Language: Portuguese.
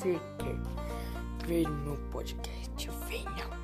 você quer ver no podcast, venha.